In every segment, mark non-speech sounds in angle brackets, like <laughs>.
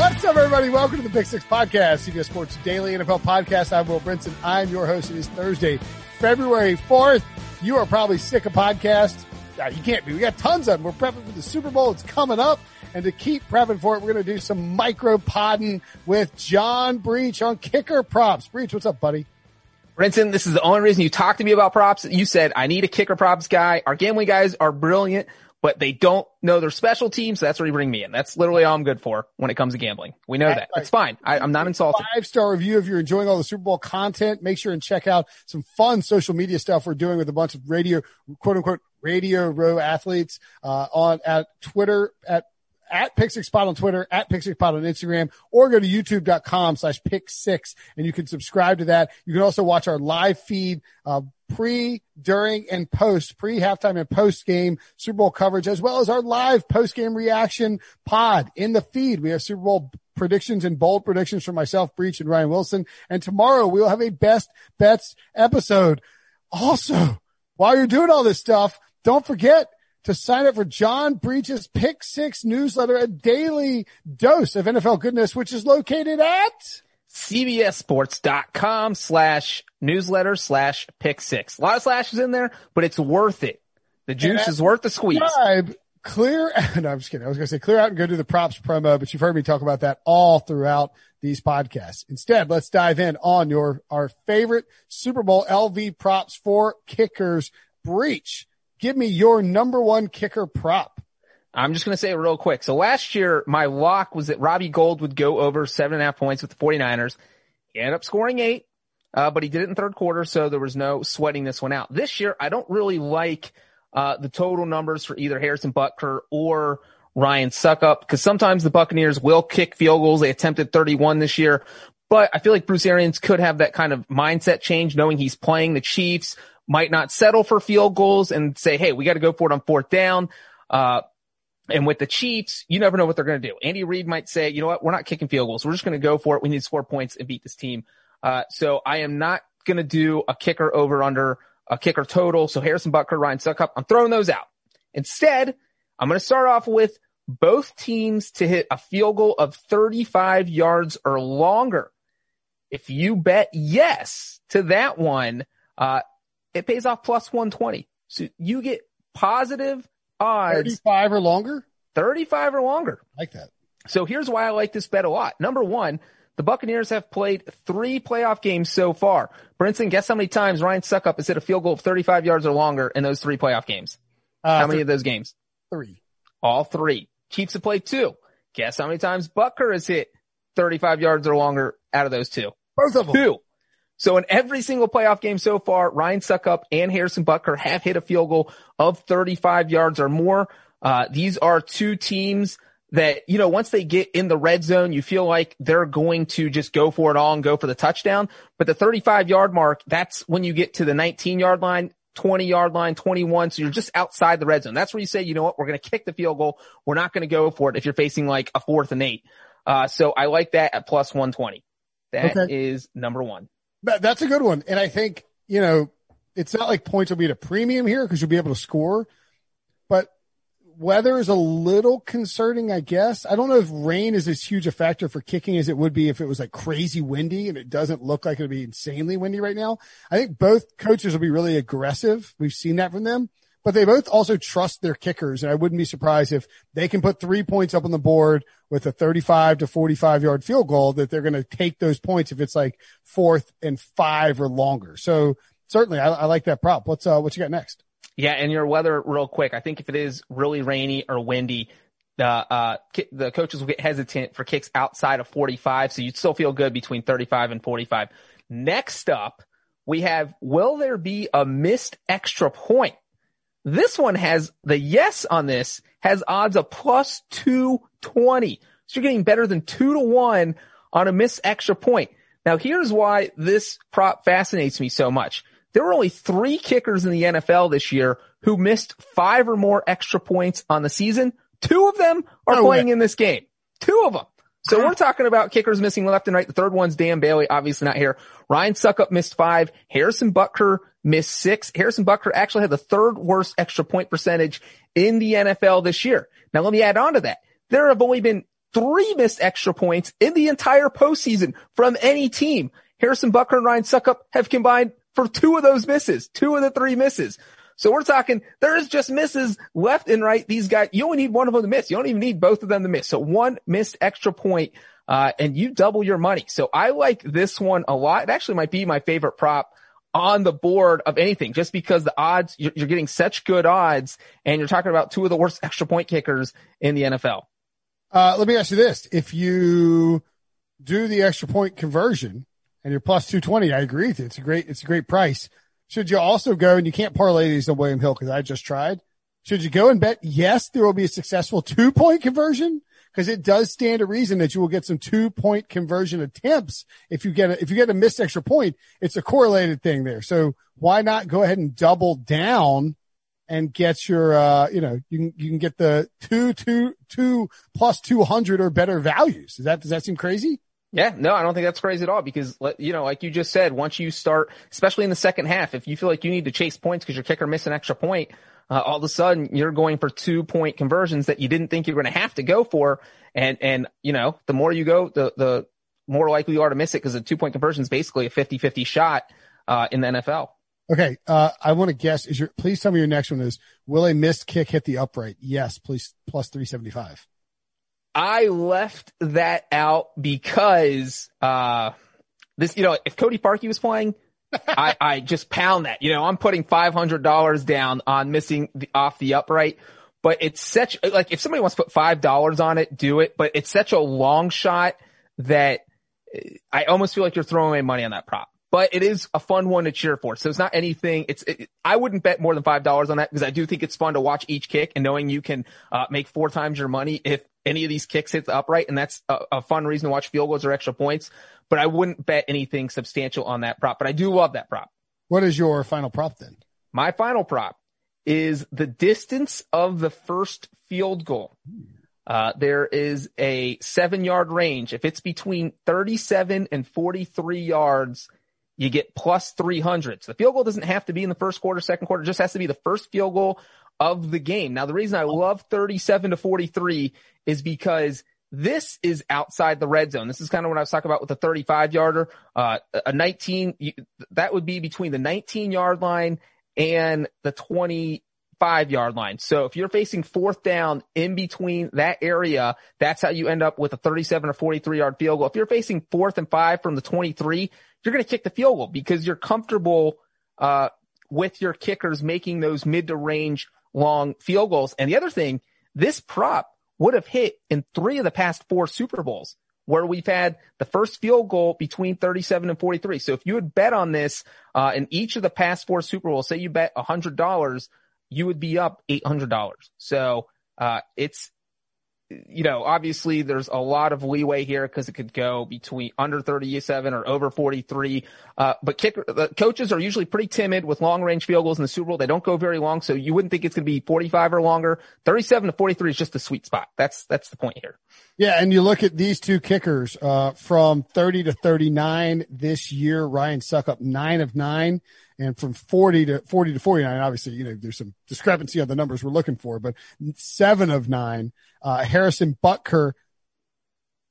What's up, everybody? Welcome to the Pick Six Podcast, CBS Sports Daily NFL Podcast. I'm Will Brinson. I'm your host. It is Thursday, February 4th. You are probably sick of podcasts. You can't be. We got tons of them. We're prepping for the Super Bowl. It's coming up. And to keep prepping for it, we're going to do some micro podding with John Breech on kicker props. Breech, what's up, buddy? Brinson, this is the only reason you talked to me about props. You said, I need a kicker props guy. Our gambling guys are brilliant, but they don't know their special teams. So that's where you bring me in. That's literally all I'm good for when it comes to gambling. We know that. It's fine. I, I'm not insulted. Five star review if you're enjoying all the Super Bowl content. Make sure and check out some fun social media stuff we're doing with a bunch of radio, quote unquote, radio row athletes, uh, on at Twitter at at Pick Six Pod on Twitter, at Pick Six Pod on Instagram, or go to youtube.com slash Pick Six and you can subscribe to that. You can also watch our live feed, uh, pre, during, and post, pre halftime and post game Super Bowl coverage, as well as our live post game reaction pod in the feed. We have Super Bowl predictions and bold predictions from myself, Breech and Ryan Wilson. And tomorrow we will have a best bets episode. Also, while you're doing all this stuff, don't forget to sign up for John Breech's Pick Six newsletter, a daily dose of NFL goodness, which is located at CBSSports.com slash newsletter slash pick six. A lot of slashes in there, but it's worth it. The juice is worth the squeeze. Subscribe, clear. <laughs> No, I'm just kidding. I was going to say clear out and go do the props promo, but you've heard me talk about that all throughout these podcasts. Instead, let's dive in on your, our favorite Super Bowl LV props for kickers Breech. Give me your number one kicker prop. I'm just going to say it real quick. So last year, my lock was that Robbie Gould would go over seven and a half points with the 49ers. He ended up scoring eight, uh, but he did it in third quarter, so there was no sweating this one out. This year, I don't really like uh, the total numbers for either Harrison Butker or Ryan Succop because sometimes the Buccaneers will kick field goals. They attempted 31 this year, but I feel like Bruce Arians could have that kind of mindset change, knowing he's playing the Chiefs, might not settle for field goals and say, hey, we got to go for it on fourth down. Uh, and with the Chiefs, you never know what they're going to do. Andy Reid might say, you know what? We're not kicking field goals. We're just going to go for it. We need score points and beat this team. Uh, so I am not going to do a kicker over under a kicker total. So Harrison Butker, Ryan Succop, I'm throwing those out. Instead, I'm going to start off with both teams to hit a field goal of 35 yards or longer. If you bet yes to that one, uh, it pays off plus 120. So you get positive odds 35 or longer? 35 or longer. I like that. So here's why I like this bet a lot. Number one, the Buccaneers have played three playoff games so far. Brinson, guess how many times Ryan Succop has hit a field goal of 35 yards or longer in those three playoff games? Uh, how many of those games? Three. All three. Chiefs have played two. Guess how many times Butker has hit 35 yards or longer out of those two? Both of them. Two. So in every single playoff game so far, Ryan Succop and Harrison Butker have hit a field goal of 35 yards or more. Uh, these are two teams that, you know, once they get in the red zone, you feel like they're going to just go for it all and go for the touchdown. But the 35 yard mark, that's when you get to the 19 yard line, 20 yard line, 21. So you're just outside the red zone. That's where you say, you know what? We're going to kick the field goal. We're not going to go for it if you're facing like a fourth and eight. Uh, so I like that at plus 120. That Okay. is number one. That, that's a good one. And I think, you know, it's not like points will be at a premium here because you'll be able to score, but weather is a little concerning, I guess. I don't know if rain is as huge a factor for kicking as it would be if it was like crazy windy and it doesn't look like it'll be insanely windy right now. I think both coaches will be really aggressive. We've seen that from them, but they both also trust their kickers. And I wouldn't be surprised if they can put three points up on the board with a 35 to 45 yard field goal that they're going to take those points if it's like fourth and five or longer. So certainly I, I like that prop. What's, uh, what you got next? Yeah, and your weather real quick. I think if it is really rainy or windy, the uh the coaches will get hesitant for kicks outside of 45, so you'd still feel good between 35 and 45. Next up, we have will there be a missed extra point? This one has the yes on this has odds of plus 220. So you're getting better than 2 to 1 on a missed extra point. Now here's why this prop fascinates me so much. There were only three kickers in the NFL this year who missed five or more extra points on the season. Two of them are No playing way. in this game. Two of them. So we're talking about kickers missing left and right. The third one's Dan Bailey, obviously not here. Ryan Succop missed five. Harrison Butker missed six. Harrison Butker actually had the third worst extra point percentage in the NFL this year. Now let me add on to that. There have only been three missed extra points in the entire postseason from any team. Harrison Butker and Ryan Succop have combined for two of those misses, two of the three misses. So we're talking, there is just misses left and right. These guys, you only need one of them to miss. You don't even need both of them to miss. So one missed extra point, uh, and you double your money. So I like this one a lot. It actually might be my favorite prop on the board of anything just because the odds, you're, you're getting such good odds and you're talking about two of the worst extra point kickers in the NFL. Uh, let me ask you this. If you do the extra point conversion and you're plus 220, I agree with you. It's a great, it's a great price. Should you also go and you can't parlay these on William Hill because I just tried. Should you go and bet yes, there will be a successful two point conversion? Because it does stand to reason that you will get some two point conversion attempts. If you get a, if you get a missed extra point, it's a correlated thing there. So why not go ahead and double down and get your, uh, you know, you can, you can get the two, two, two plus 200 or better values. Does that, does that seem crazy? Yeah, no, I don't think that's crazy at all because, you know, like you just said, once you start, especially in the second half, if you feel like you need to chase points because your kicker missed an extra point, uh, all of a sudden you're going for two point conversions that you didn't think you were going to have to go for. And, and, you know, the more you go, the, the more likely you are to miss it because a two point conversion is basically a 50 50 shot, uh, in the NFL. Okay. Uh, I want to guess is your, please tell me your next one is, will a missed kick hit the upright? Yes, please, plus 375. I left that out because, uh, this, you know, if Cody Parkey was playing, I, <laughs> I just pound that, you know, I'm putting $500 down on missing the, off the upright, but it's such, like, if somebody wants to put $5 on it, do it, but it's such a long shot that I almost feel like you're throwing away money on that prop but it is a fun one to cheer for. So it's not anything. It's, it, I wouldn't bet more than $5 on that because I do think it's fun to watch each kick and knowing you can, uh, make four times your money if any of these kicks hit the upright. And that's a, a, fun reason to watch field goals or extra points, but I wouldn't bet anything substantial on that prop, but I do love that prop. What is your final prop then? My final prop is the distance of the first field goal. Uh, there is a seven yard range. If it's between 37 and 43 yards, you get plus 300. So the field goal doesn't have to be in the first quarter, second quarter, just has to be the first field goal of the game. Now, the reason I love 37 to 43 is because this is outside the red zone. This is kind of what I was talking about with the 35 yarder. Uh, a 19, that would be between the 19 yard line and the 25 yard line. So if you're facing fourth down in between that area, that's how you end up with a 37 or 43 yard field goal. If you're facing fourth and five from the 23, you're going to kick the field goal because you're comfortable, uh, with your kickers making those mid to range long field goals. And the other thing, this prop would have hit in three of the past four Super Bowls where we've had the first field goal between 37 and 43. So if you had bet on this, uh, in each of the past four Super Bowls, say you bet $100, you would be up $800. So, uh, it's, you know, obviously there's a lot of leeway here because it could go between under 37 or over 43. Uh, but kicker, the coaches are usually pretty timid with long range field goals in the Super Bowl. They don't go very long. So you wouldn't think it's going to be 45 or longer. 37 to 43 is just the sweet spot. That's, that's the point here. Yeah. And you look at these two kickers, uh, from 30 to 39 this year, Ryan Succop nine of nine and from 40 to 40 to 49, obviously, you know, there's some discrepancy on the numbers we're looking for, but seven of nine, uh, Harrison Butker,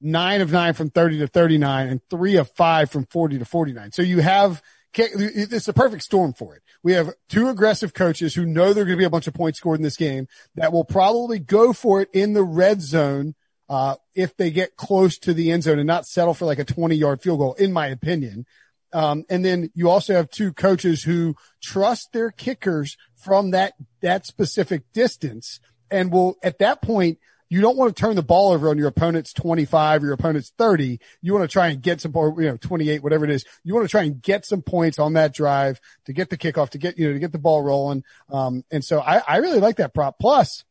nine of nine from 30 to 39 and three of five from 40 to 49. So you have, it's a perfect storm for it. We have two aggressive coaches who know they're going to be a bunch of points scored in this game that will probably go for it in the red zone. Uh, if they get close to the end zone and not settle for like a 20 yard field goal, in my opinion. Um, and then you also have two coaches who trust their kickers from that, that specific distance and will at that point, you don't want to turn the ball over on your opponent's 25 your opponent's 30. You want to try and get some, you know, 28, whatever it is. You want to try and get some points on that drive to get the kickoff, to get, you know, to get the ball rolling. Um, and so I, I really like that prop. Plus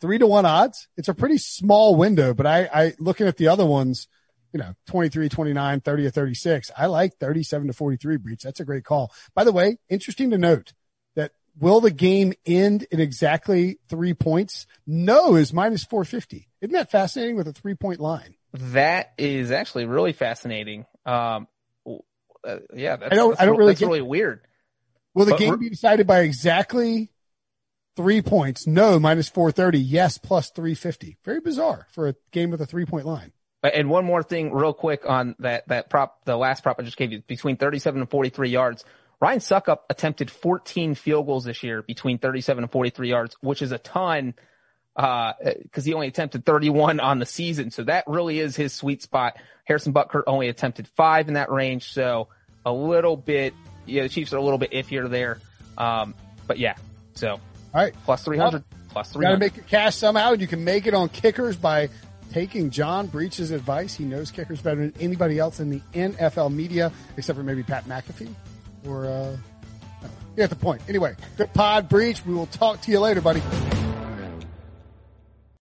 three to one odds. It's a pretty small window, but I, I looking at the other ones, you know, 23, 29, 30 or 36. I like 37 to 43 Breech. That's a great call. By the way, interesting to note that will the game end in exactly three points? No is minus 450. Isn't that fascinating with a three point line? That is actually really fascinating. Um, uh, yeah, I don't, I don't really, that's really weird. Will the but game be decided by exactly three points. No, minus 430. Yes, plus 350. Very bizarre for a game with a three point line. And one more thing real quick on that, that prop, the last prop I just gave you between 37 and 43 yards. Ryan Succop attempted 14 field goals this year between 37 and 43 yards, which is a ton, uh, cause he only attempted 31 on the season. So that really is his sweet spot. Harrison Butker only attempted five in that range. So a little bit, yeah, the Chiefs are a little bit iffier there. Um, but yeah, so. All right. Plus 300, well, plus 300. Gotta make it cash somehow. You can make it on kickers by taking John Breech's advice. He knows kickers better than anybody else in the NFL media, except for maybe Pat McAfee or, uh, you get the point. Anyway, good pod, Breach. We will talk to you later, buddy.